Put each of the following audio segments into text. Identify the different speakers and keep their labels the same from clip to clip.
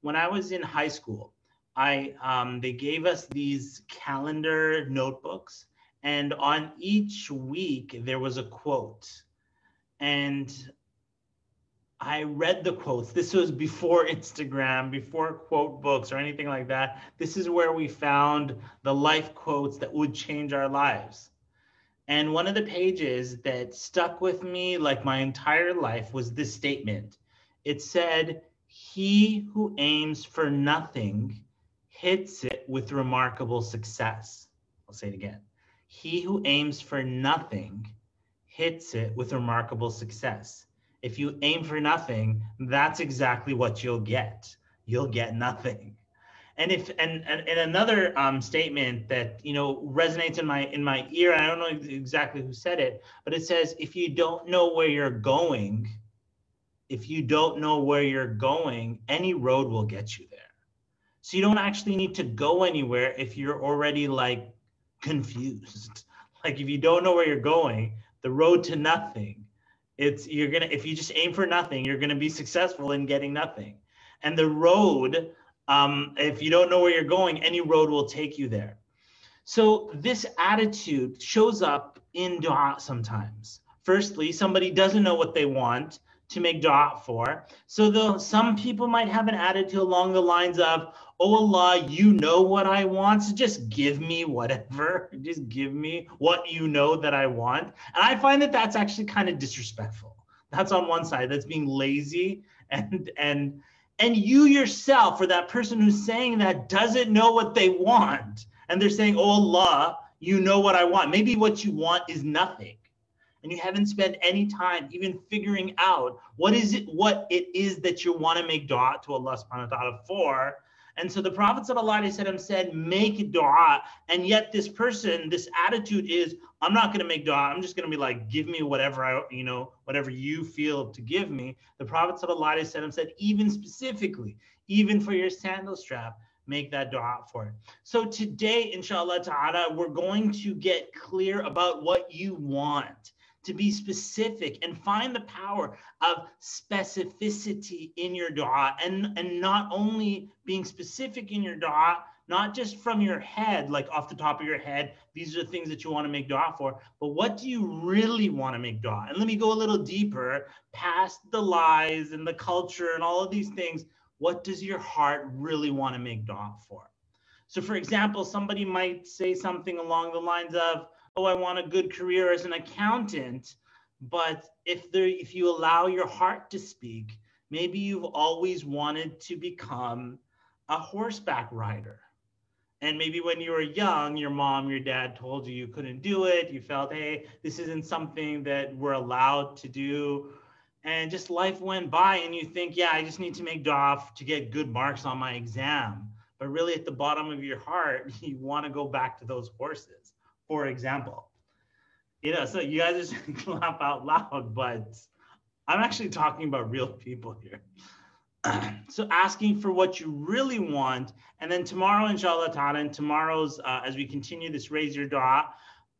Speaker 1: When I was in high school, I um, they gave us these calendar notebooks, and on each week there was a quote, and I read the quotes. This was before Instagram, before quote books or anything like that. This is where we found the life quotes that would change our lives. And one of the pages that stuck with me like my entire life was this statement. It said, He who aims for nothing hits it with remarkable success. I'll say it again. He who aims for nothing hits it with remarkable success. If you aim for nothing, that's exactly what you'll get. You'll get nothing. And if and and, and another um, statement that you know resonates in my in my ear, I don't know exactly who said it, but it says if you don't know where you're going, if you don't know where you're going, any road will get you there. So you don't actually need to go anywhere if you're already like confused. Like if you don't know where you're going, the road to nothing, it's you're gonna if you just aim for nothing, you're gonna be successful in getting nothing. And the road, um, if you don't know where you're going, any road will take you there. So this attitude shows up in dua sometimes. Firstly, somebody doesn't know what they want to make dua for. So though some people might have an attitude along the lines of, oh Allah, you know what I want, so just give me whatever. Just give me what you know that I want. And I find that that's actually kind of disrespectful. That's on one side. That's being lazy and and and you yourself or that person who's saying that doesn't know what they want. And they're saying, oh Allah, you know what I want. Maybe what you want is nothing and you haven't spent any time even figuring out what is it what it is that you want to make dua to Allah subhanahu wa ta'ala for. And so the Prophet said, make dua. And yet this person, this attitude is, I'm not going to make dua. I'm just going to be like, give me whatever I, you know, whatever you feel to give me. The Prophet said, even specifically, even for your sandal strap, make that dua for it. So today, inshallah ta'ala, we're going to get clear about what you want to be specific and find the power of specificity in your dua and, and not only being specific in your dua, not just from your head, like off the top of your head, these are the things that you want to make dua for, but what do you really want to make dua? And let me go a little deeper past the lies and the culture and all of these things. What does your heart really want to make dua for? So, for example, somebody might say something along the lines of, oh, I want a good career as an accountant. But if there, if you allow your heart to speak, maybe you've always wanted to become a horseback rider. And maybe when you were young, your mom, your dad told you you couldn't do it. You felt, hey, this isn't something that we're allowed to do. And just life went by, and you think, yeah, I just need to make dua to get good marks on my exam. But really, at the bottom of your heart, you want to go back to those horses for example. You know, so you guys just laugh out loud, but I'm actually talking about real people here. so asking for what you really want, and then tomorrow, inshallah ta'ala, and tomorrow's, uh, as we continue this raise your dua,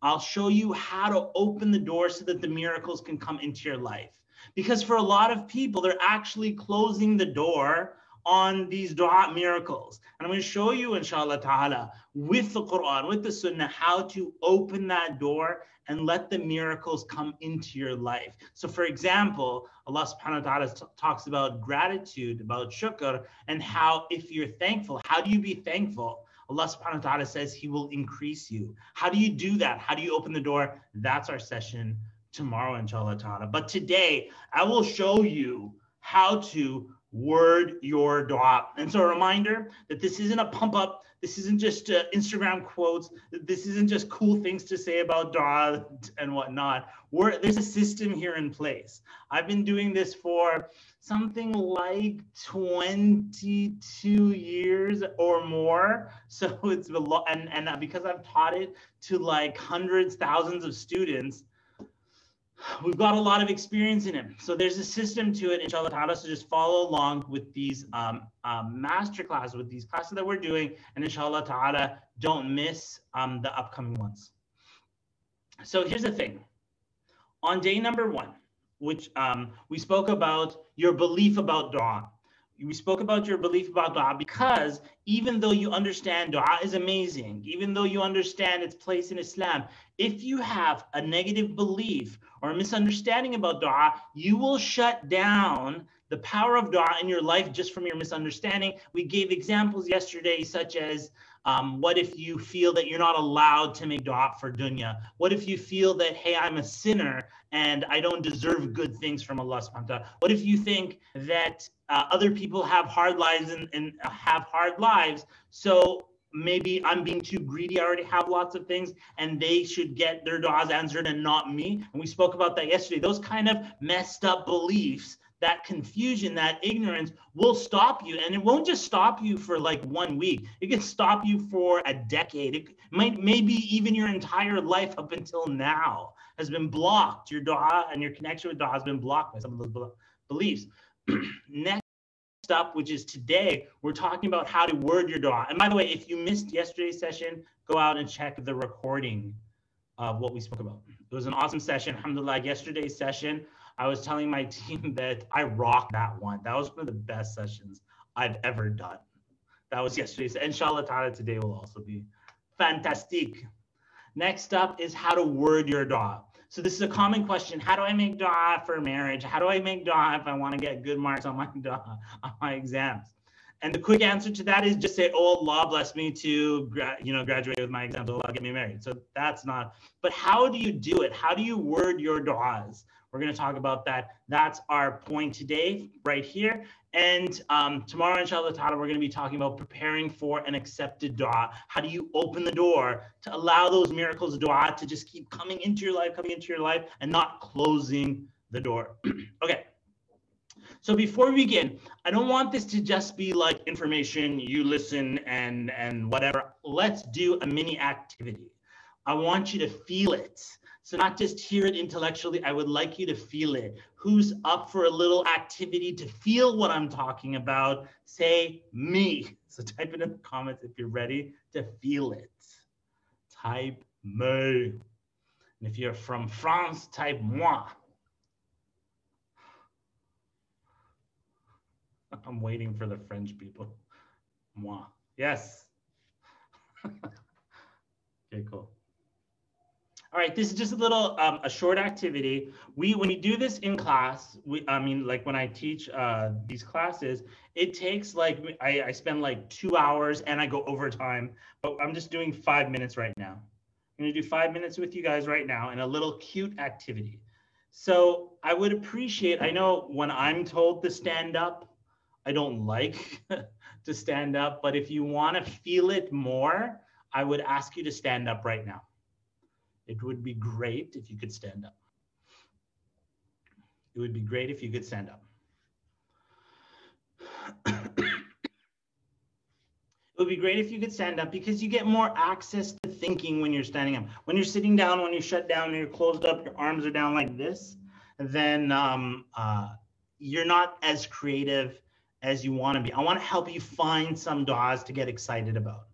Speaker 1: I'll show you how to open the door so that the miracles can come into your life. Because for a lot of people, they're actually closing the door on these dua miracles. And I'm going to show you, inshallah ta'ala, with the Quran, with the Sunnah, how to open that door and let the miracles come into your life. So, for example, Allah subhanahu wa ta'ala talks about gratitude, about shukr, and how if you're thankful, how do you be thankful? Allah subhanahu wa ta'ala says He will increase you. How do you do that? How do you open the door? That's our session tomorrow, inshallah ta'ala. But today, I will show you how to word your dua. And so a reminder that this isn't a pump up. This isn't just uh, Instagram quotes. This isn't just cool things to say about dua and whatnot. We're, there's a system here in place. I've been doing this for something like 22 years or more. So it's a lot. And, and because I've taught it to like hundreds, thousands of students, we've got a lot of experience in it. So there's a system to it, inshallah ta'ala. So just follow along with these um, um, master classes, with these classes that we're doing. And inshallah ta'ala, don't miss um, the upcoming ones. So here's the thing. On day number one, which um, we spoke about your belief about dua. We spoke about your belief about dua because even though you understand dua is amazing, even though you understand its place in Islam, if you have a negative belief or a misunderstanding about dua, you will shut down the power of dua in your life just from your misunderstanding. We gave examples yesterday, such as um, what if you feel that you're not allowed to make dua for dunya? What if you feel that, hey, I'm a sinner and I don't deserve good things from Allah subhanahu wa ta'ala? What if you think that uh, other people have hard lives and, and have hard lives? So maybe I'm being too greedy. I already have lots of things and they should get their du'as answered and not me. And we spoke about that yesterday. Those kind of messed up beliefs that confusion, that ignorance will stop you. And it won't just stop you for like one week, it can stop you for a decade. It might, maybe even your entire life up until now has been blocked. Your dua and your connection with dua has been blocked by some of those beliefs. Next up, which is today, we're talking about how to word your dua. And by the way, if you missed yesterday's session, go out and check the recording of what we spoke about. It was an awesome session. Alhamdulillah, yesterday's session, I was telling my team that I rocked that one. That was one of the best sessions I've ever done. That was yesterday's. Inshallah ta'ala today will also be fantastic. Next up is how to word your dua. So this is a common question. How do I make dua for marriage? How do I make dua if I want to get good marks on my dua, on my exams? And the quick answer to that is just say, "Oh Allah bless me to, you know, graduate with my exams. Allah get me married." So that's not. But how do you do it? How do you word your duas? We're going to talk about that. That's our point today, right here. And um, tomorrow, inshallah ta'ala, we're going to be talking about preparing for an accepted dua. How do you open the door to allow those miracles dua to just keep coming into your life, coming into your life, and not closing the door? okay. So before we begin, I don't want this to just be like information, you listen and and whatever. Let's do a mini activity. I want you to feel it. So not just hear it intellectually, I would like you to feel it. Who's up for a little activity to feel what I'm talking about? Say me. So type it in the comments if you're ready to feel it. Type me. And if you're from France, type moi. I'm waiting for the French people. Moi. Yes. okay, cool. All right, this is just a little um, a short activity. We when we do this in class, we I mean like when I teach uh, these classes, it takes like I, I spend like two hours and I go overtime, but I'm just doing five minutes right now. I'm gonna do five minutes with you guys right now in a little cute activity. So I would appreciate. I know when I'm told to stand up, I don't like to stand up, but if you want to feel it more, I would ask you to stand up right now. It would be great if you could stand up. It would be great if you could stand up. it would be great if you could stand up because you get more access to thinking when you're standing up. When you're sitting down, when you're shut down, you're closed up, your arms are down like this, then um, uh, you're not as creative as you want to be. I want to help you find some duas to get excited about.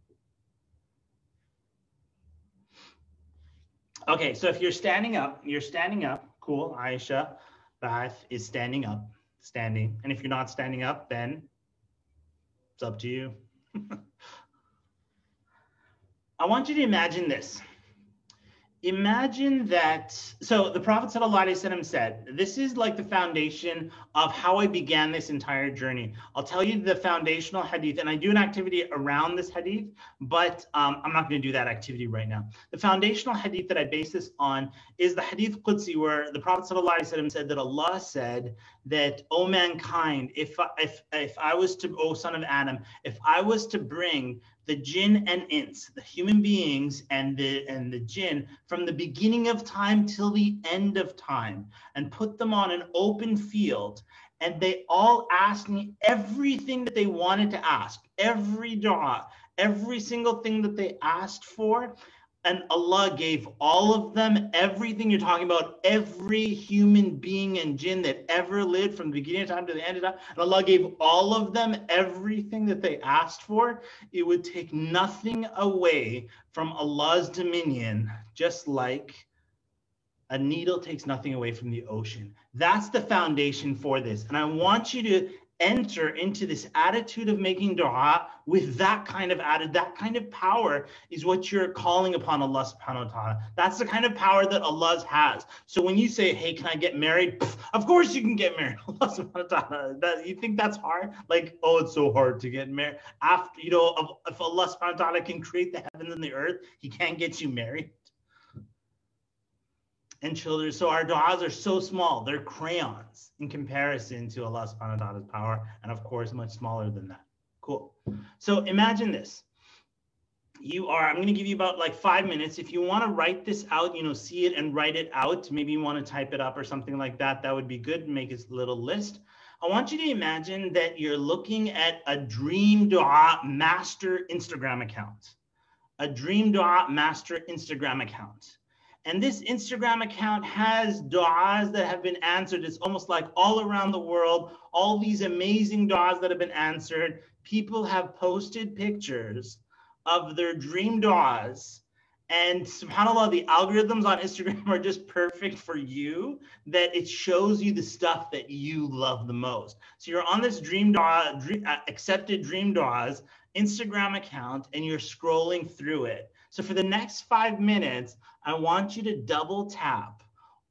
Speaker 1: Okay, so if you're standing up, you're standing up. Cool. Aisha Bath is standing up, standing. And if you're not standing up, then it's up to you. I want you to imagine this imagine that so the prophet ﷺ said this is like the foundation of how i began this entire journey. I'll tell you the foundational hadith and i do an activity around this hadith but um, i'm not going to do that activity right now. The foundational hadith that i base this on is the hadith qudsi where the prophet ﷺ said that allah said that o mankind if if if i was to o son of adam if i was to bring the jinn and ins, the human beings and the and the jinn from the beginning of time till the end of time and put them on an open field and they all asked me everything that they wanted to ask every dua every single thing that they asked for and Allah gave all of them everything you're talking about, every human being and jinn that ever lived from the beginning of time to the end of time, and Allah gave all of them everything that they asked for, it would take nothing away from Allah's dominion, just like a needle takes nothing away from the ocean. That's the foundation for this. And I want you to enter into this attitude of making dua with that kind of added, that kind of power is what you're calling upon Allah subhanahu wa ta'ala. That's the kind of power that Allah has. So when you say, hey, can I get married? Pff, of course you can get married. Allah subhanahu wa ta'ala. That, you think that's hard? Like, oh, it's so hard to get married. After, you know, if Allah subhanahu wa ta'ala can create the heavens and the earth, he can't get you married and children. So our du'as are so small, they're crayons in comparison to Allah subhanahu wa ta'ala's power, and of course, much smaller than that. Cool. So imagine this. You are, I'm going to give you about like five minutes. If you want to write this out, you know, see it and write it out, maybe you want to type it up or something like that, that would be good. Make a little list. I want you to imagine that you're looking at a Dream Dua master Instagram account. A Dream Dua master Instagram account and this Instagram account has du'as that have been answered. It's almost like all around the world, all these amazing du'as that have been answered. People have posted pictures of their dream du'as. And subhanAllah, the algorithms on Instagram are just perfect for you that it shows you the stuff that you love the most. So you're on this dream dua, dream, uh, accepted dream du'as Instagram account and you're scrolling through it. So for the next five minutes, I want you to double tap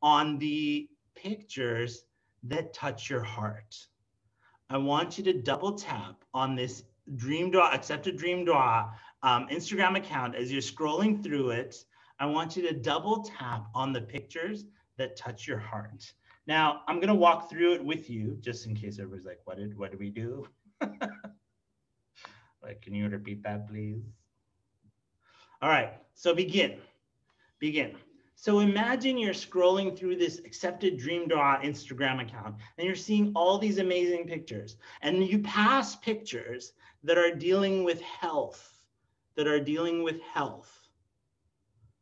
Speaker 1: on the pictures that touch your heart. I want you to double tap on this Dream Dua, accepted Dream Dua um, Instagram account as you're scrolling through it. I want you to double tap on the pictures that touch your heart. Now, I'm going to walk through it with you just in case everybody's like, what did, what did we do? like, can you repeat that, please? All right, so begin begin. So imagine you're scrolling through this accepted Dream Dua Instagram account and you're seeing all these amazing pictures and you pass pictures that are dealing with health, that are dealing with health.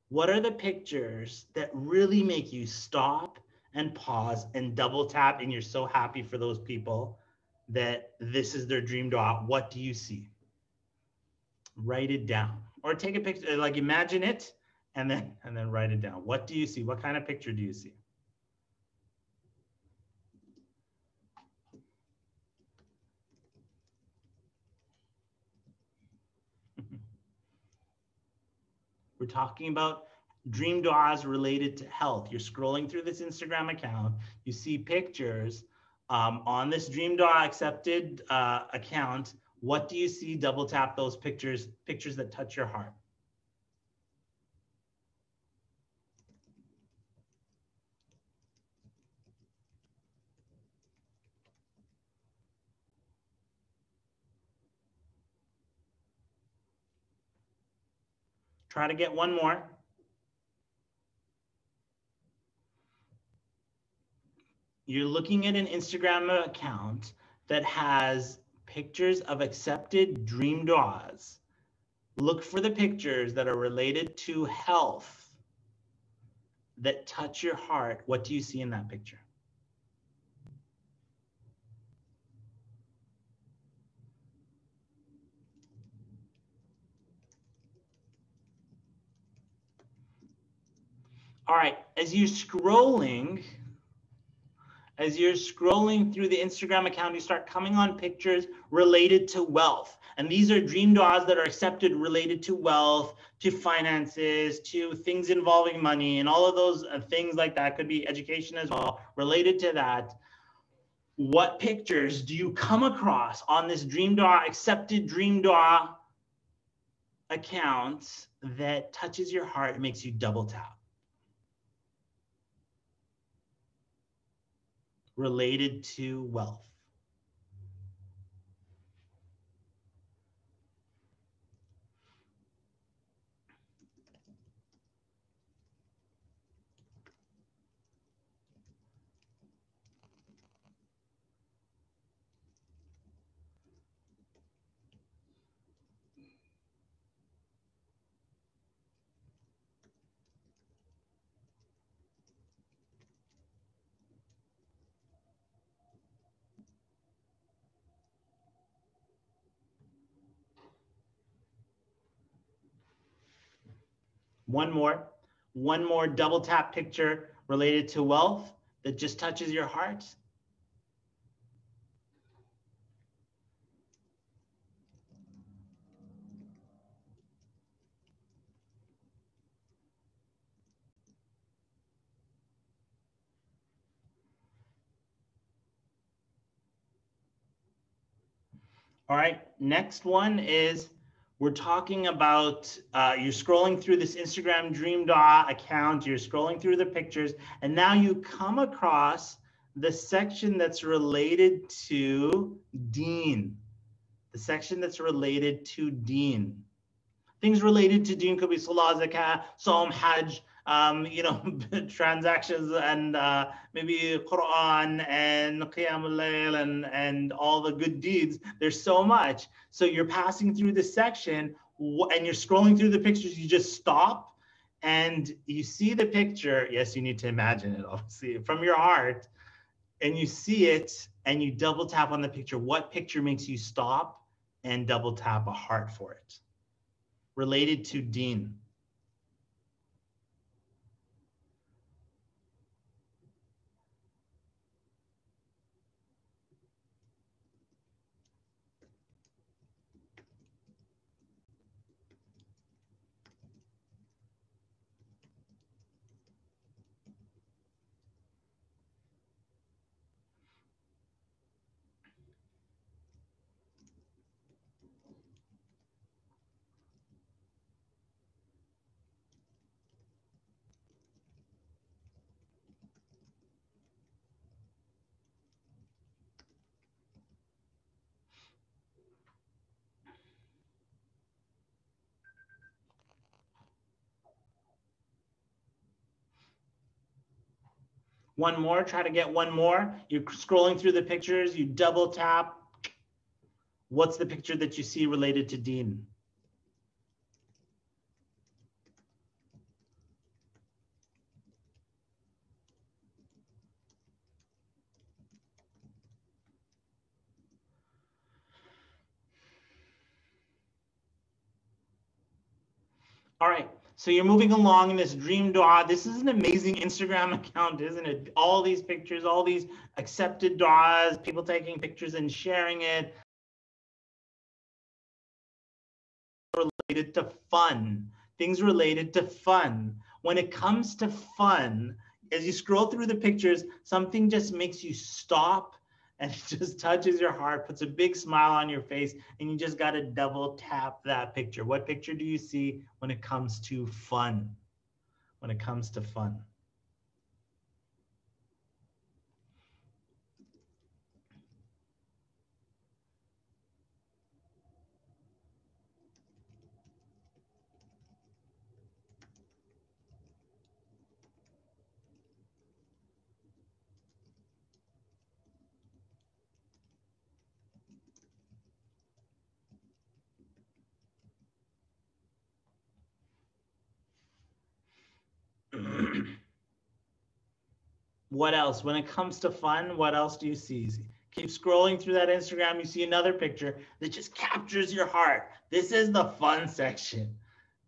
Speaker 1: What are the pictures that really make you stop and pause and double tap and you're so happy for those people that this is their dream dua? What do you see? Write it down or take a picture, like imagine it and then and then write it down. What do you see? What kind of picture do you see? We're talking about dream duas related to health. You're scrolling through this Instagram account, you see pictures um, on this dream dua accepted uh, account. What do you see? Double tap those pictures, pictures that touch your heart. Try to get one more. You're looking at an Instagram account that has pictures of accepted dream duas. Look for the pictures that are related to health that touch your heart. What do you see in that picture? All right, as you're scrolling, as you're scrolling through the Instagram account, you start coming on pictures related to wealth. And these are dream duas that are accepted related to wealth, to finances, to things involving money, and all of those uh, things like that could be education as well, related to that. What pictures do you come across on this dream dua, accepted dream dua account that touches your heart and makes you double tap? Related to wealth. One more, one more double tap picture related to wealth that just touches your heart? All right, next one is we're talking about uh, you're scrolling through this Instagram Dream Dua account, you're scrolling through the pictures, and now you come across the section that's related to Deen. the section that's related to Deen. Things related to Deen could be Salah, Zakah, Sawm, Hajj, um, you know, transactions and uh, maybe Quran and Qiyam al and, and all the good deeds. There's so much. So you're passing through this section and you're scrolling through the pictures. You just stop and you see the picture. Yes, you need to imagine it, obviously, from your heart. And you see it and you double tap on the picture. What picture makes you stop and double tap a heart for it? Related to Deen. One more, try to get one more. You're scrolling through the pictures, you double tap. What's the picture that you see related to Deen? All right, so you're moving along in this dream dua. Ah, this is an amazing Instagram account, isn't it? All these pictures, all these accepted duas, people taking pictures and sharing it. Related to fun, things related to fun. When it comes to fun, as you scroll through the pictures, something just makes you stop and it just touches your heart, puts a big smile on your face, and you just got to double tap that picture. What picture do you see when it comes to fun? When it comes to fun. what else? When it comes to fun, what else do you see? Keep scrolling through that Instagram, you see another picture that just captures your heart. This is the fun section.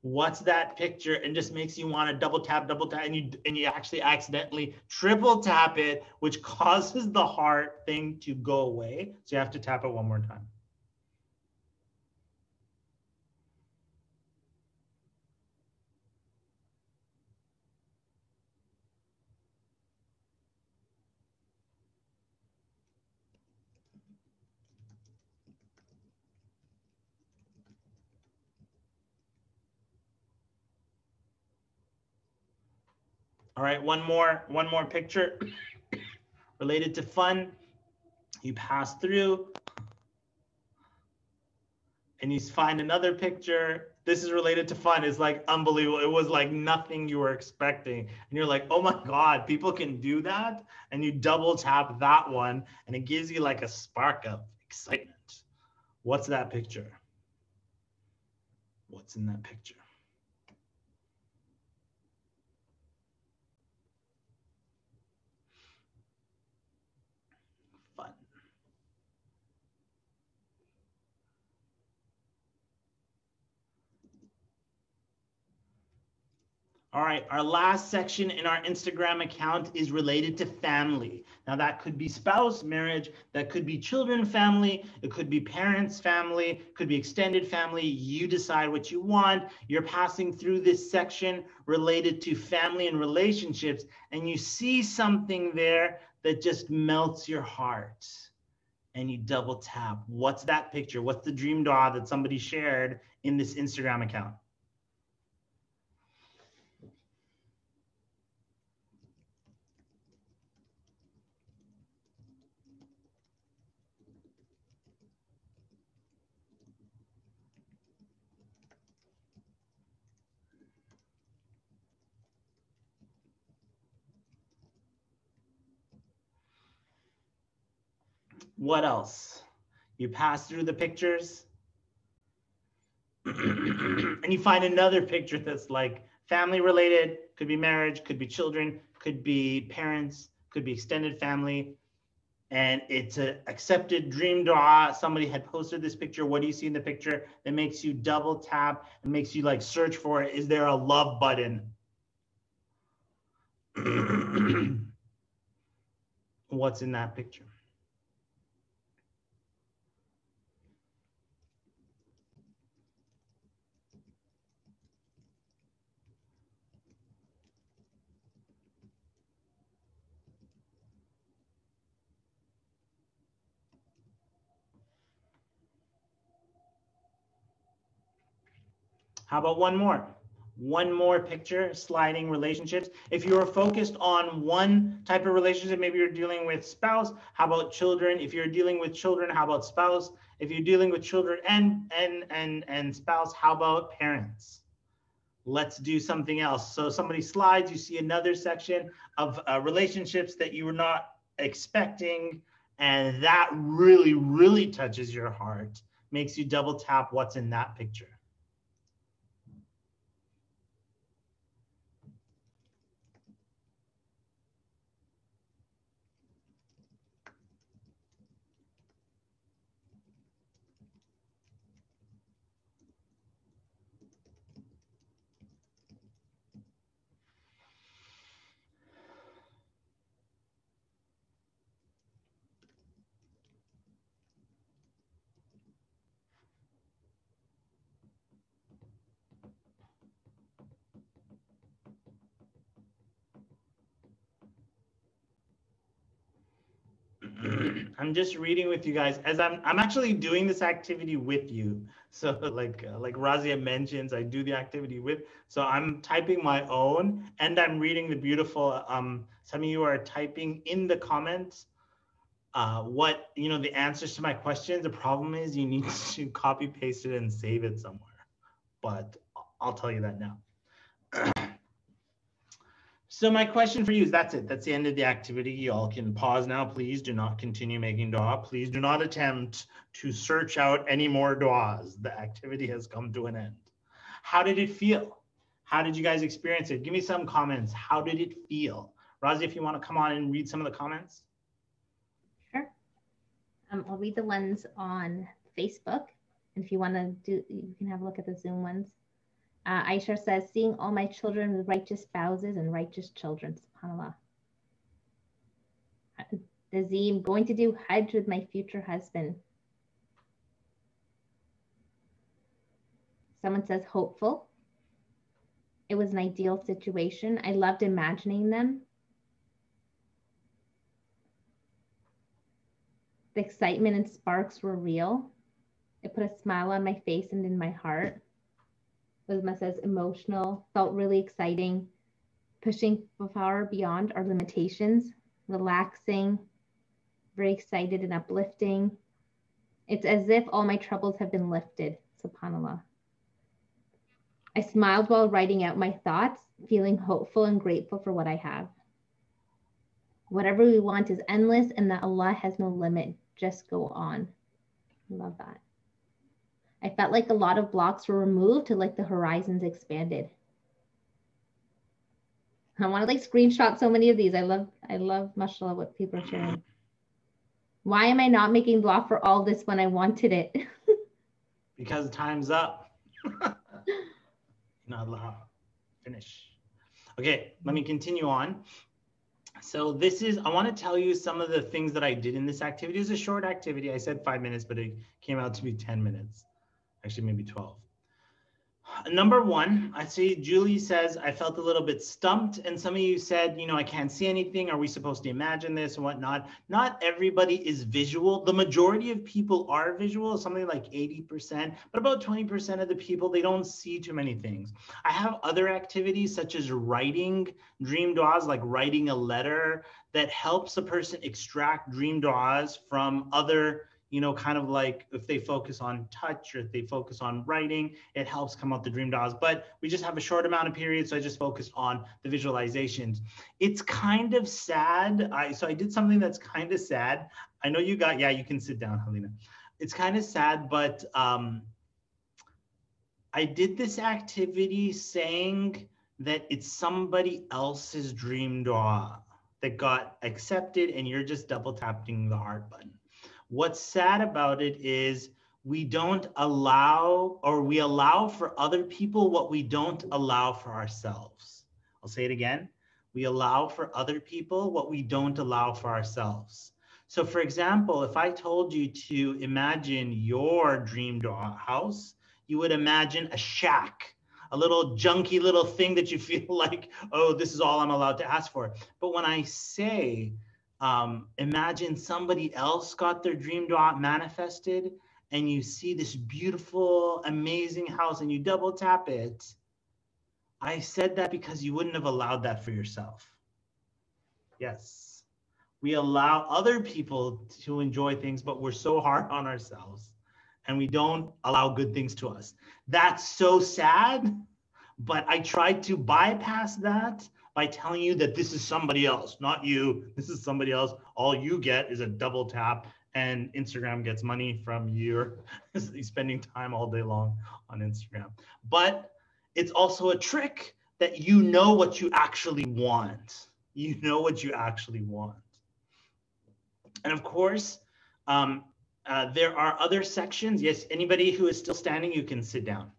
Speaker 1: What's that picture? And just makes you want to double tap, double tap, and you and you actually accidentally triple tap it, which causes the heart thing to go away. So you have to tap it one more time. All right, one more, one more picture related to fun. You pass through and you find another picture. This is related to fun. It's like unbelievable. It was like nothing you were expecting. And you're like, oh my God, people can do that. And you double tap that one and it gives you like a spark of excitement. What's that picture? What's in that picture? All right, our last section in our Instagram account is related to family. Now, that could be spouse, marriage, that could be children, family, it could be parents, family, could be extended family. You decide what you want. You're passing through this section related to family and relationships, and you see something there that just melts your heart. And you double tap. What's that picture? What's the dream dua that somebody shared in this Instagram account? What else? You pass through the pictures and you find another picture that's like family related, could be marriage, could be children, could be parents, could be extended family. And it's an accepted dream dua. Somebody had posted this picture. What do you see in the picture that makes you double tap and makes you like search for it? Is there a love button? What's in that picture? How about one more? One more picture, sliding relationships. If you're focused on one type of relationship, maybe you're dealing with spouse, how about children? If you're dealing with children, how about spouse? If you're dealing with children and and and and spouse, how about parents? Let's do something else. So somebody slides, you see another section of uh, relationships that you were not expecting, and that really, really touches your heart, makes you double tap what's in that picture. I'm just reading with you guys as I'm I'm actually doing this activity with you. So like uh, like Razia mentions, I do the activity with. So I'm typing my own and I'm reading the beautiful. Um, some of you are typing in the comments uh, what you know the answers to my questions. The problem is you need to copy paste it and save it somewhere. But I'll tell you that now. So my question for you is that's it. That's the end of the activity. Y'all can pause now. Please do not continue making dua. Please do not attempt to search out any more duas. The activity has come to an end. How did it feel? How did you guys experience it? Give me some comments. How did it feel? Razi, if you want to come on and read some of the comments.
Speaker 2: Sure. Um, I'll read the ones on Facebook. And if you want to do, you can have a look at the Zoom ones. Uh, Aisha says, seeing all my children with righteous spouses and righteous children, subhanAllah. Nazim, going to do Hajj with my future husband. Someone says, hopeful. It was an ideal situation. I loved imagining them. The excitement and sparks were real. It put a smile on my face and in my heart. Wisma says emotional, felt really exciting, pushing far beyond our limitations, relaxing, very excited and uplifting. It's as if all my troubles have been lifted, subhanAllah. I smiled while writing out my thoughts, feeling hopeful and grateful for what I have. Whatever we want is endless and that Allah has no limit. Just go on. Love that. I felt like a lot of blocks were removed to like the horizons expanded. I want to like screenshot so many of these. I love, I love, mashallah, what people are sharing. Why am I not making blog for all this when I wanted it?
Speaker 1: because time's up. allowed. Finish. Okay, let me continue on. So this is, I want to tell you some of the things that I did in this activity. It's a short activity. I said five minutes, but it came out to be 10 minutes, actually maybe 12. Number one, I see Julie says, I felt a little bit stumped. And some of you said, you know, I can't see anything. Are we supposed to imagine this and whatnot? Not everybody is visual. The majority of people are visual, something like 80%, but about 20% of the people, they don't see too many things. I have other activities such as writing dream duas, like writing a letter that helps a person extract dream duas from other you know, kind of like if they focus on touch or if they focus on writing, it helps come up the dream duas. But we just have a short amount of period, so I just focused on the visualizations. It's kind of sad. I so I did something that's kind of sad. I know you got, yeah, you can sit down, Helena. It's kind of sad, but um, I did this activity saying that it's somebody else's dream dua that got accepted, and you're just double tapping the heart button. What's sad about it is we don't allow or we allow for other people what we don't allow for ourselves. I'll say it again. We allow for other people what we don't allow for ourselves. So, for example, if I told you to imagine your dream house, you would imagine a shack, a little junky little thing that you feel like, oh, this is all I'm allowed to ask for. But when I say um, imagine somebody else got their dream dua manifested and you see this beautiful, amazing house and you double tap it. I said that because you wouldn't have allowed that for yourself. Yes. We allow other people to enjoy things, but we're so hard on ourselves and we don't allow good things to us. That's so sad, but I tried to bypass that by telling you that this is somebody else, not you. This is somebody else. All you get is a double tap, and Instagram gets money from you spending time all day long on Instagram. But it's also a trick that you know what you actually want. You know what you actually want. And of course, um, uh, there are other sections. Yes, anybody who is still standing, you can sit down.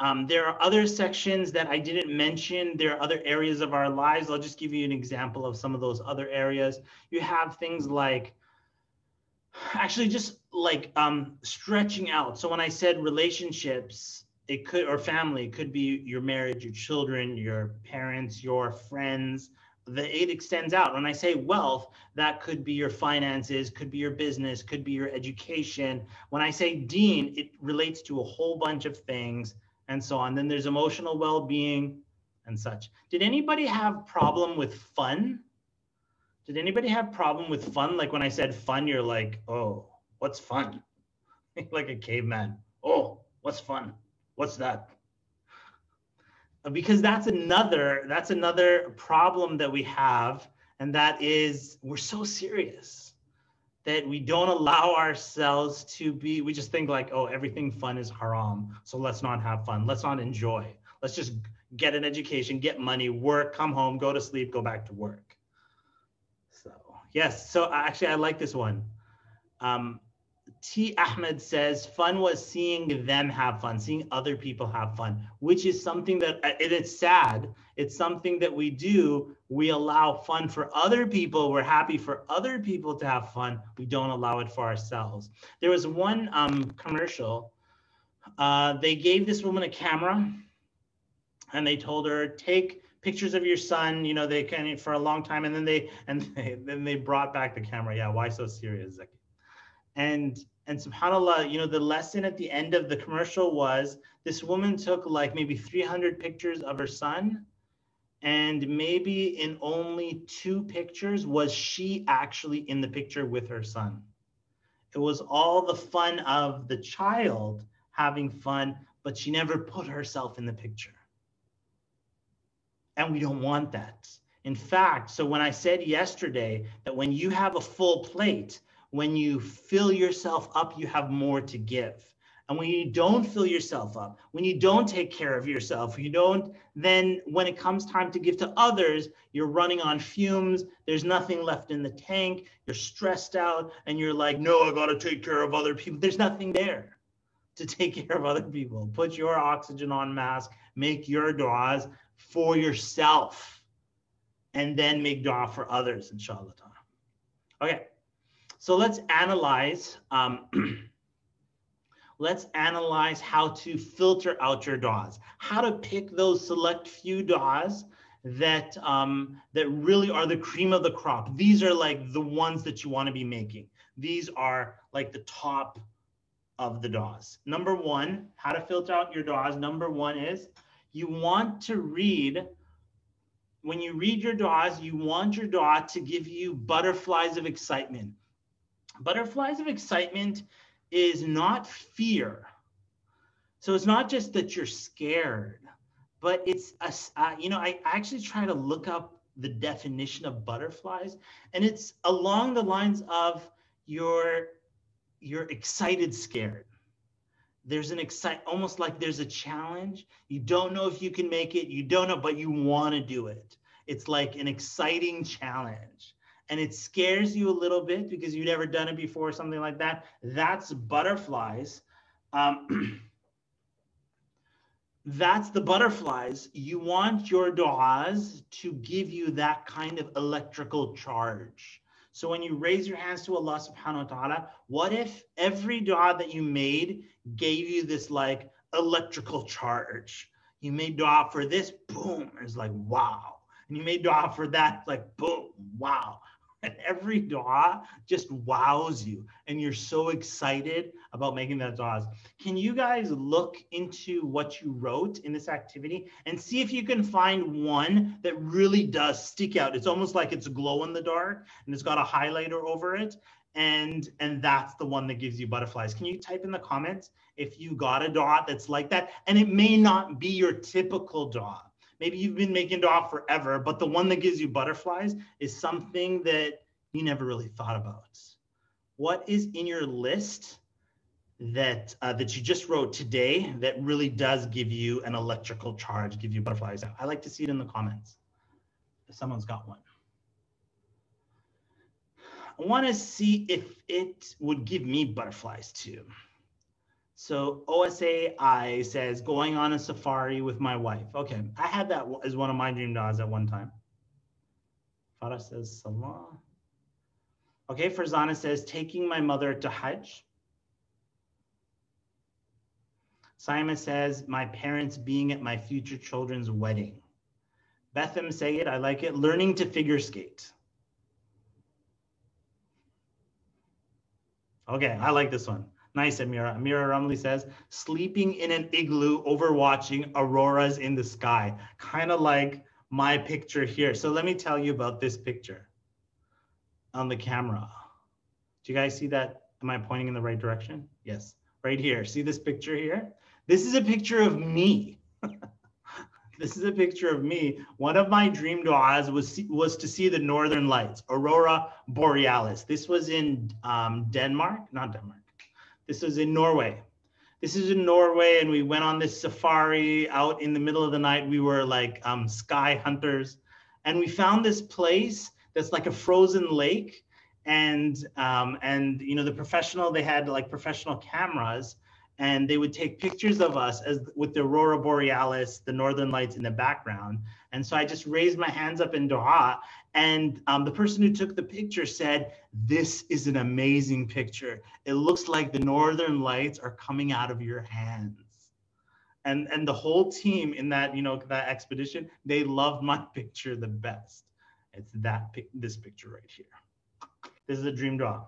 Speaker 1: Um, there are other sections that I didn't mention. There are other areas of our lives. I'll just give you an example of some of those other areas. You have things like, actually, just like um, stretching out. So when I said relationships, it could, or family, it could be your marriage, your children, your parents, your friends. The it extends out. When I say wealth, that could be your finances, could be your business, could be your education. When I say deen, it relates to a whole bunch of things and so on. Then there's emotional well-being and such. Did anybody have problem with fun? Did anybody have problem with fun? Like when I said fun, you're like, oh, what's fun? like a caveman. Oh, what's fun? What's that? Because that's another that's another problem that we have, and that is we're so serious that we don't allow ourselves to be we just think like oh everything fun is haram so let's not have fun let's not enjoy let's just get an education get money work come home go to sleep go back to work so yes so actually i like this one um, T. Ahmed says fun was seeing them have fun, seeing other people have fun, which is something that uh, it is sad. It's something that we do. We allow fun for other people. We're happy for other people to have fun. We don't allow it for ourselves. There was one um, commercial. Uh, they gave this woman a camera and they told her, take pictures of your son. You know, they can for a long time. And then they, and they, then they brought back the camera. Yeah. Why so serious? and and subhanallah you know the lesson at the end of the commercial was this woman took like maybe 300 pictures of her son and maybe in only two pictures was she actually in the picture with her son. It was all the fun of the child having fun but she never put herself in the picture. And we don't want that. In fact so when i said yesterday that when you have a full plate when you fill yourself up, you have more to give. And when you don't fill yourself up, when you don't take care of yourself, you don't, then when it comes time to give to others, you're running on fumes. There's nothing left in the tank. You're stressed out and you're like, no, I got to take care of other people. There's nothing there to take care of other people. Put your oxygen on mask, make your duas, for yourself and then make dua for others, inshallah. Okay, so let's analyze. Um, let's analyze how to filter out your duas, how to pick those select few duas that um, that really are the cream of the crop. These are like the ones that you want to be making. These are like the top of the duas. Number one, how to filter out your duas. Number one is you want to read when you read your duas, you want your dua to give you butterflies of excitement. Butterflies of excitement is not fear. So it's not just that you're scared, but it's a, uh, you know, I actually try to look up the definition of butterflies, and it's along the lines of you're you're excited scared. There's an excite almost like there's a challenge. You don't know if you can make it you don't know but you want to do it. It's like an exciting challenge and it scares you a little bit because you've never done it before something like that that's butterflies um, that's the butterflies you want your duas to give you that kind of electrical charge so when you raise your hands to Allah subhanahu wa ta'ala, what if every dua that you made gave you this like electrical charge? You made dua for this, boom, it's like wow. And you made dua for that, like boom, wow. And every dua just wows you, and you're so excited about making that duas. Can you guys look into what you wrote in this activity and see if you can find one that really does stick out? It's almost like it's glow in the dark, and it's got a highlighter over it, and and that's the one that gives you butterflies. Can you type in the comments if you got a dua that's like that? And it may not be your typical dua maybe you've been making dua forever, but the one that gives you butterflies is something that you never really thought about. What is in your list that uh, that you just wrote today that really does give you an electrical charge, give you butterflies? I like to see it in the comments. If someone's got one. I want to see if it would give me butterflies too. So OSAI says going on a safari with my wife. Okay, I had that as one of my dream duas at one time. Farah says Salah. Okay, Farzana says taking my mother to Hajj. Simon says my parents being at my future children's wedding. Betham say it, I like it. Learning to figure skate. Okay, I like this one. Nice, Amira. Amira Rumley says, sleeping in an igloo overwatching auroras in the sky. Kind of like my picture here. So let me tell you about this picture on the camera. Do you guys see that? Am I pointing in the right direction? Yes, right here. See this picture here? This is a picture of me. this is a picture of me. One of my dream duas was was to see the northern lights, aurora borealis. This was in um, Denmark, not Denmark. This was in Norway. This is in Norway, and we went on this safari out in the middle of the night. We were like um, sky hunters, and we found this place that's like a frozen lake. And um, and you know the professional they had like professional cameras, and they would take pictures of us as with the aurora borealis, the northern lights in the background. And so I just raised my hands up in dua, and um, the person who took the picture said, "This is an amazing picture. It looks like the northern lights are coming out of your hands." And and the whole team in that you know that expedition, they loved my picture the best. It's that this picture right here. This is a dream dua.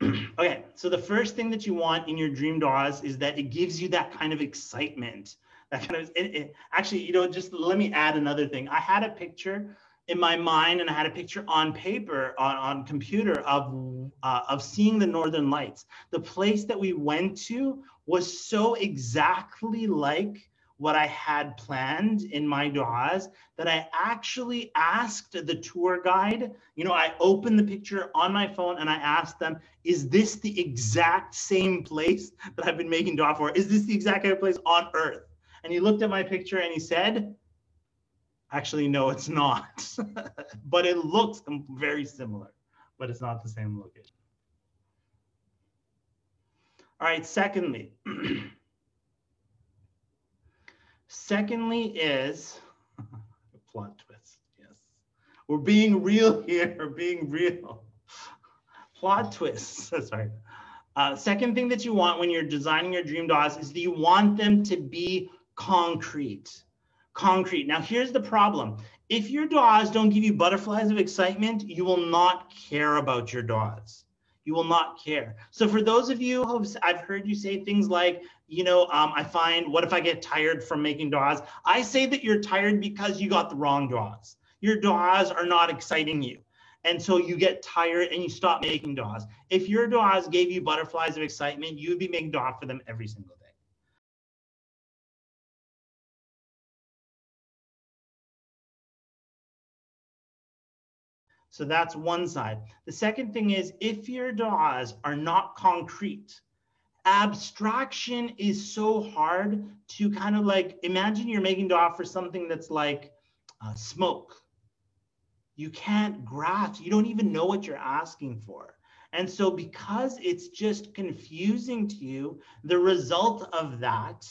Speaker 1: okay, so the first thing that you want in your dream duas is that it gives you that kind of excitement. That kind of it, it, actually, you know, just let me add another thing. I had a picture in my mind, and I had a picture on paper on, on computer of uh, of seeing the northern lights. The place that we went to was so exactly like what I had planned in my duas that I actually asked the tour guide, you know, I opened the picture on my phone and I asked them, is this the exact same place that I've been making dua for? Is this the exact same place on earth? And he looked at my picture and he said, actually, no, it's not. but it looks very similar, but it's not the same location. All right, secondly, Secondly, is plot twist. Yes, we're being real here. We're being real. Plot twists. Sorry. Uh, second thing that you want when you're designing your dream duas is that you want them to be concrete. Concrete. Now, here's the problem. If your duas don't give you butterflies of excitement, you will not care about your duas. You will not care. So for those of you who I've heard you say things like, you know, um, I find, what if I get tired from making duas? I say that you're tired because you got the wrong duas. Your duas are not exciting you. And so you get tired and you stop making duas. If your duas gave you butterflies of excitement, you would be making dua for them every single day. So that's one side. The second thing is if your duas are not concrete, abstraction is so hard to kind of like imagine you're making dua for something that's like uh, smoke. You can't grasp, you don't even know what you're asking for. And so, because it's just confusing to you, the result of that,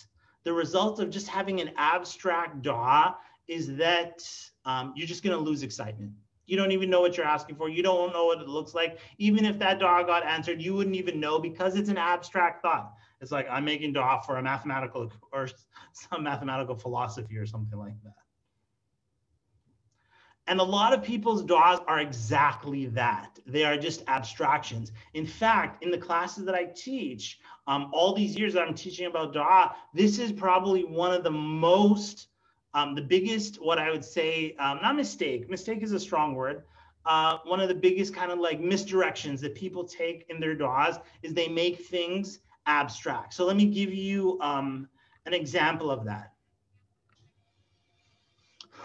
Speaker 1: the result of just having an abstract dua is that um, you're just going to lose excitement. You don't even know what you're asking for. You don't know what it looks like. Even if that dua got answered, you wouldn't even know because it's an abstract thought. It's like I'm making dua for a mathematical or some mathematical philosophy or something like that. And a lot of people's duas are exactly that. They are just abstractions. In fact, in the classes that I teach, um, all these years that I'm teaching about dua, this is probably one of the most um, the biggest, what I would say, um, not mistake, mistake is a strong word. Uh, one of the biggest kind of like misdirections that people take in their duas is they make things abstract. So let me give you um, an example of that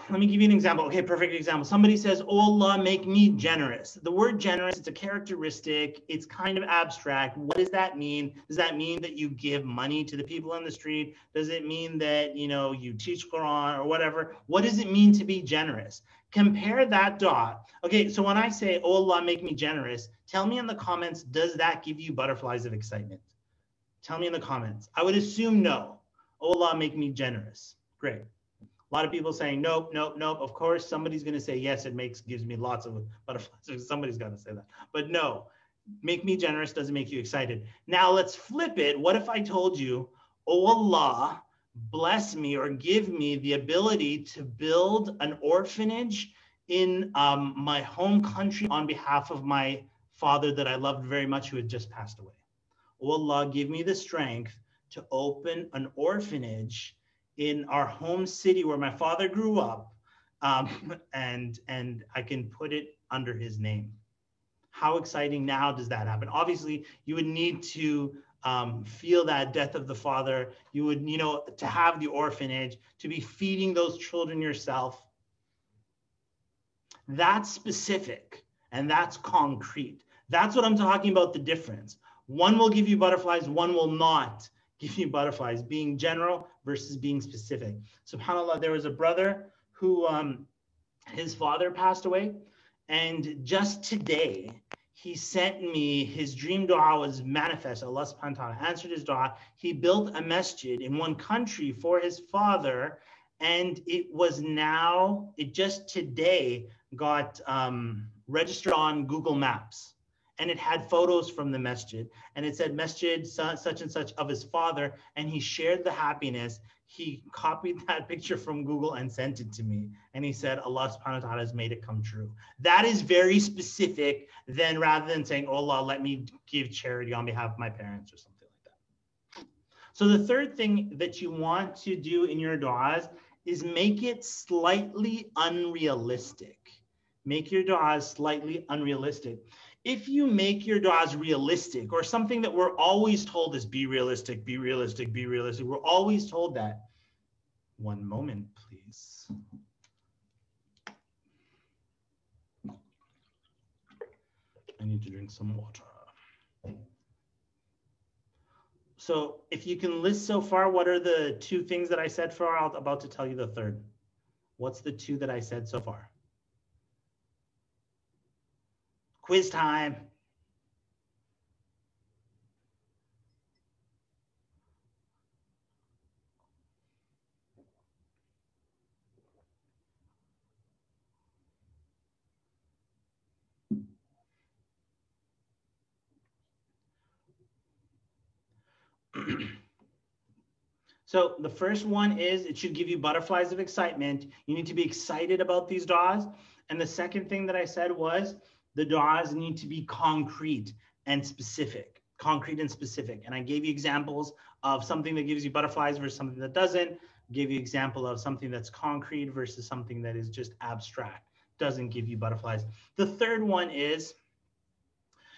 Speaker 1: let me give you an example. Okay, perfect example. Somebody says, oh Allah, make me generous. The word generous, it's a characteristic. It's kind of abstract. What does that mean? Does that mean that you give money to the people in the street? Does it mean that, you know, you teach Quran or whatever? What does it mean to be generous? Compare that dot. Okay, so when I say, oh Allah, make me generous, tell me in the comments, does that give you butterflies of excitement? Tell me in the comments. I would assume no. Oh Allah, make me generous. Great. A lot of people saying nope, nope, nope. Of course, somebody's going to say yes. It makes gives me lots of butterflies. Somebody's got to say that. But no, make me generous doesn't make you excited. Now let's flip it. What if I told you, oh Allah, bless me or give me the ability to build an orphanage in um, my home country on behalf of my father that I loved very much, who had just passed away. Oh Allah, give me the strength to open an orphanage in our home city where my father grew up, um, and and I can put it under his name. How exciting now does that happen? Obviously, you would need to um, feel that death of the father. You would, you know, to have the orphanage, to be feeding those children yourself. That's specific and that's concrete. That's what I'm talking about the difference. One will give you butterflies, one will not give you butterflies, being general versus being specific. SubhanAllah, there was a brother who um, his father passed away. And just today, he sent me his dream dua was manifest. Allah subhanahu wa ta'ala answered his dua. He built a masjid in one country for his father. And it was now, it just today got um, registered on Google Maps and it had photos from the masjid. And it said masjid such and such of his father and he shared the happiness. He copied that picture from google and sent it to me. And he said allah subhanahu wa ta'ala has made it come true. That is very specific then rather than saying oh allah let me give charity on behalf of my parents or something like that. So the third thing that you want to do in your du'as is make it slightly unrealistic. Make your du'as slightly unrealistic if you make your duas realistic or something that we're always told is be realistic, be realistic, be realistic, we're always told that. One moment, please. I need to drink some water. So if you can list so far, what are the two things that I said for? I'm about to tell you the third. What's the two that I said so far? Quiz time. so the first one is it should give you butterflies of excitement. You need to be excited about these duas. And the second thing that I said was the du'as need to be concrete and specific, concrete and specific. And I gave you examples of something that gives you butterflies versus something that doesn't. Gave you example of something that's concrete versus something that is just abstract, doesn't give you butterflies. The third one is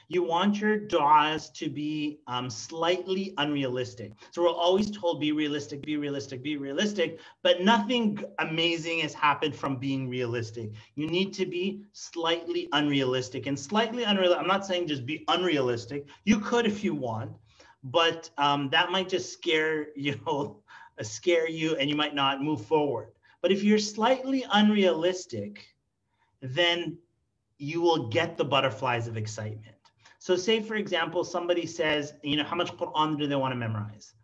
Speaker 1: you want your du'as to be um, slightly unrealistic. So we're always told be realistic, be realistic, be realistic, but nothing amazing has happened from being realistic. You need to be slightly unrealistic and slightly unrealistic. I'm not saying just be unrealistic. You could if you want, but um, that might just scare you know, scare you and you might not move forward. But if you're slightly unrealistic, then you will get the butterflies of excitement. So say, for example, somebody says, you know, how much Quran do they want to memorize?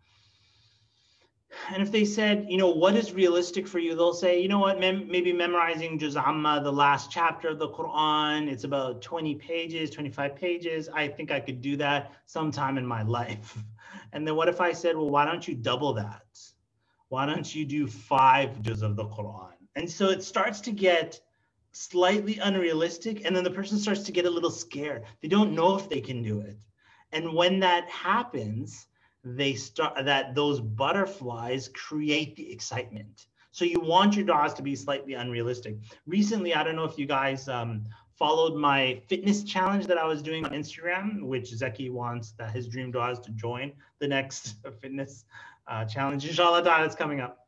Speaker 1: And if they said, you know, what is realistic for you? They'll say, you know what, mem- maybe memorizing Juz Amma, the last chapter of the Quran. It's about 20 pages, 25 pages. I think I could do that sometime in my life. And then what if I said, well, why don't you double that? Why don't you do five Juz of the Quran? And so it starts to get slightly unrealistic and then the person starts to get a little scared. They don't know if they can do it. And when that happens they start that those butterflies create the excitement. So you want your du'as to be slightly unrealistic. Recently i don't know if you guys um, followed my fitness challenge that i was doing on instagram which zeki wants that his dream du'as to join the next fitness uh, challenge. Inshallah it's coming up.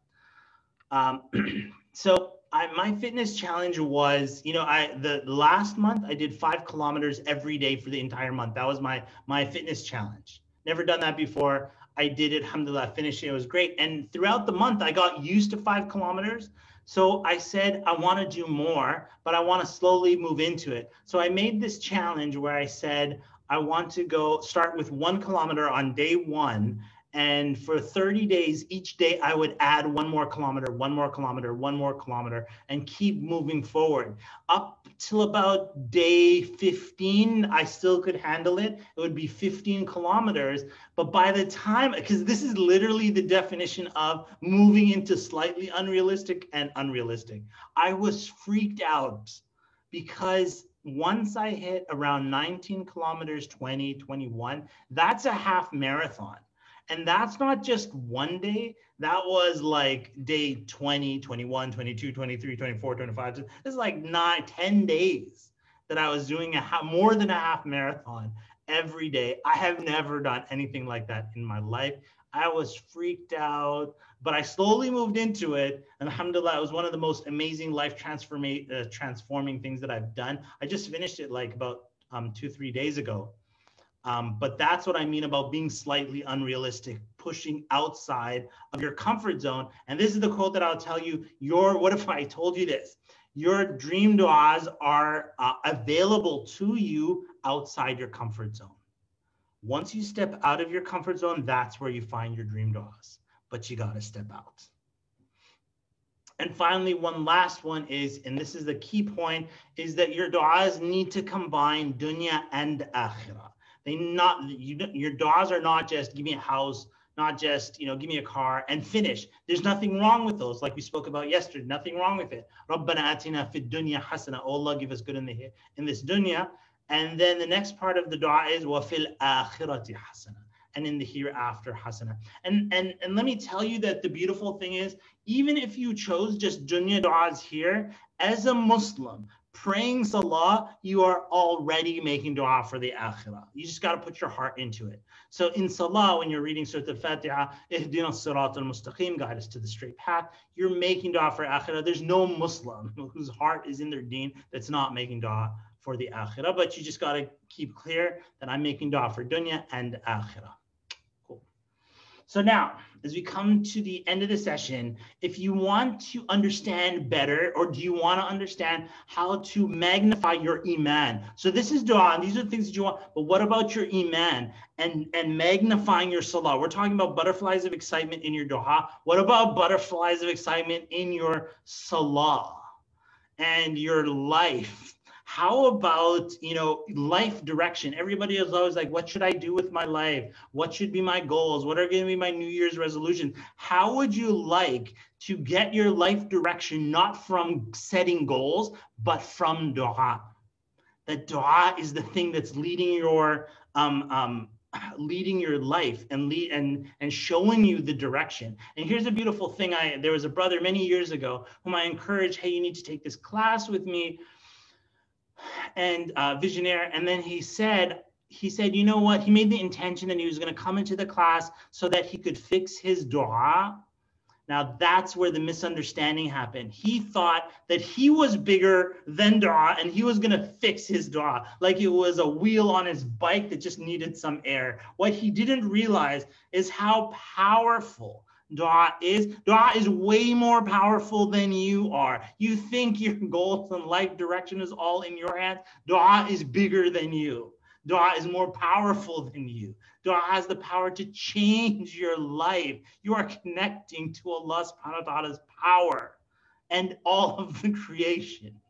Speaker 1: Um, so I, my fitness challenge was, you know, I the last month I did five kilometers every day for the entire month. That was my my fitness challenge. Never done that before. I did it, alhamdulillah, finished it. It was great. And throughout the month, I got used to five kilometers. So I said, I want to do more, but I want to slowly move into it. So I made this challenge where I said, I want to go start with one kilometer on day one and for 30 days, each day I would add one more kilometer, one more kilometer, one more kilometer, and keep moving forward. Up till about day 15, I still could handle it. It would be 15 kilometers. But by the time, because this is literally the definition of moving into slightly unrealistic and unrealistic, I was freaked out because once I hit around 19 kilometers, 20, 21, that's a half marathon. And that's not just one day. That was like day 20, 21, 22, 23, 24, 25. This is like nine, 10 days that I was doing a half, more than a half marathon every day. I have never done anything like that in my life. I was freaked out, but I slowly moved into it. And alhamdulillah, it was one of the most amazing life transforma- uh, transforming things that I've done. I just finished it like about um, two, three days ago. Um, but that's what I mean about being slightly unrealistic, pushing outside of your comfort zone. And this is the quote that I'll tell you your, what if I told you this? Your dream du'as are uh, available to you outside your comfort zone. Once you step out of your comfort zone, that's where you find your dream du'as. But you got to step out. And finally, one last one is, and this is the key point, is that your du'as need to combine dunya and akhirah. They not you your du'as are not just give me a house, not just you know give me a car and finish. There's nothing wrong with those, like we spoke about yesterday. Nothing wrong with it. Rabbana atina fid dunya hasana. Oh Allah, give us good in the in this dunya. And then the next part of the dua is wa fil akhirati hasana and in the hereafter hasana. And, and, and let me tell you that the beautiful thing is, even if you chose just dunya du'as here, as a Muslim, praying salah, you are already making dua for the akhirah. You just got to put your heart into it. So in salah, when you're reading Surah Al-Fatiha, ihdina sirat al-mustaqim, guide us to the straight path, you're making dua for akhirah. There's no Muslim whose heart is in their deen that's not making dua for the akhirah, but you just got to keep clear that I'm making dua for dunya and akhirah. Cool. So now, as we come to the end of the session, if you want to understand better, or do you want to understand how to magnify your iman? So this is dua, these are the things that you want. But what about your iman and and magnifying your salah? We're talking about butterflies of excitement in your dua. What about butterflies of excitement in your salah and your life? How about, you know, life direction? Everybody is always like, what should I do with my life? What should be my goals? What are going to be my New Year's resolutions? How would you like to get your life direction not from setting goals, but from dua? That dua is the thing that's leading your um, um, leading your life and lead and and showing you the direction and here's a beautiful thing i there was a brother many years ago whom i encouraged hey you need to take this class with me and uh, visionaire and then he said he said you know what he made the intention that he was going to come into the class so that he could fix his dua now that's where the misunderstanding happened. He thought that he was bigger than Dua and he was going to fix his Dua like it was a wheel on his bike that just needed some air. What he didn't realize is how powerful Dua is. Dua is way more powerful than you are. You think your goals and life direction is all in your hands. Dua is bigger than you. Dua is more powerful than you. Dua has the power to change your life. You are connecting to Allah subhanahu wa ta'ala's power and all of the creation.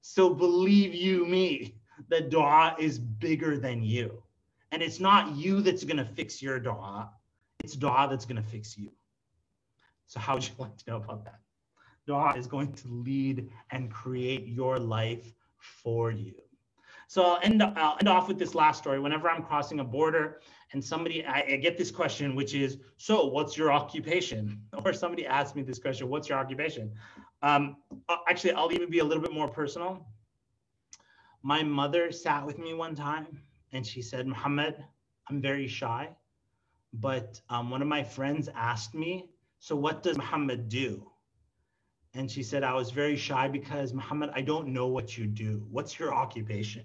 Speaker 1: So believe you me, that dua is bigger than you. And it's not you that's going to fix your dua, it's dua that's going to fix you. So, how would you like to know about that? Dua is going to lead and create your life for you. So I'll end, I'll end off with this last story. Whenever I'm crossing a border and somebody, I, I get this question, which is, so what's your occupation? Or somebody asks me this question, what's your occupation? Um, uh, actually, I'll even be a little bit more personal. My mother sat with me one time and she said, Muhammad, I'm very shy, but um, one of my friends asked me, so what does Muhammad do? And she said, I was very shy because Muhammad, I don't know what you do. What's your occupation?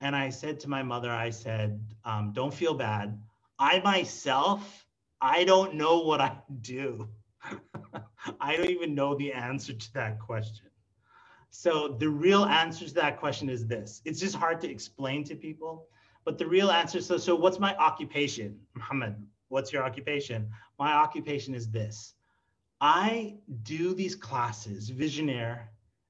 Speaker 1: And I said to my mother, I said, um, don't feel bad. I myself, I don't know what I do. I don't even know the answer to that question. So the real answer to that question is this. It's just hard to explain to people, but the real answer, so, so what's my occupation? Muhammad, what's your occupation? My occupation is this. I do these classes, Visionaire,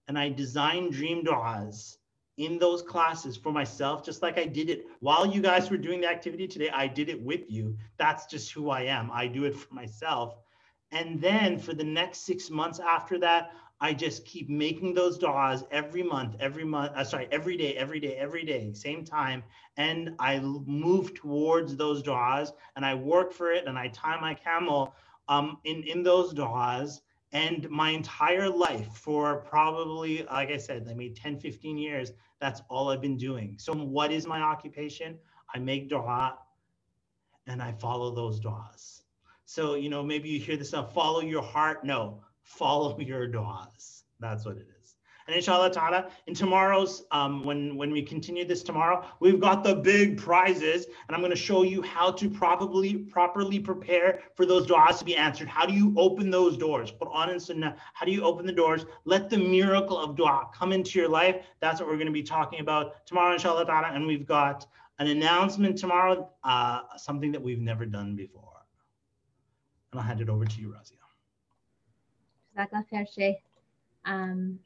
Speaker 1: and I design dream du'as in those classes for myself, just like I did it while you guys were doing the activity today. I did it with you. That's just who I am. I do it for myself. And then for the next six months after that, I just keep making those du'as every month, every month, uh, sorry, every day, every day, every day, same time. And I move towards those du'as and I work for it and I tie my camel um, in, in those du'as and my entire life for probably like i said i mean 10 15 years that's all i've been doing. So what is my occupation? I make dua and i follow those duas so you know maybe you hear this stuff follow your heart. No follow your duas that's what it is and inshallah ta'ala, in tomorrow's, um, when, when we continue this tomorrow, we've got the big prizes. And I'm going to show you how to probably properly prepare for those du'as to be answered. How do you open those doors? Quran and Sunnah. How do you open the doors? Let the miracle of dua come into your life. That's what we're going to be talking about tomorrow, inshallah ta'ala. And we've got an announcement tomorrow, uh, something that we've never done before. And I'll hand it over to you, Razia.
Speaker 2: Um,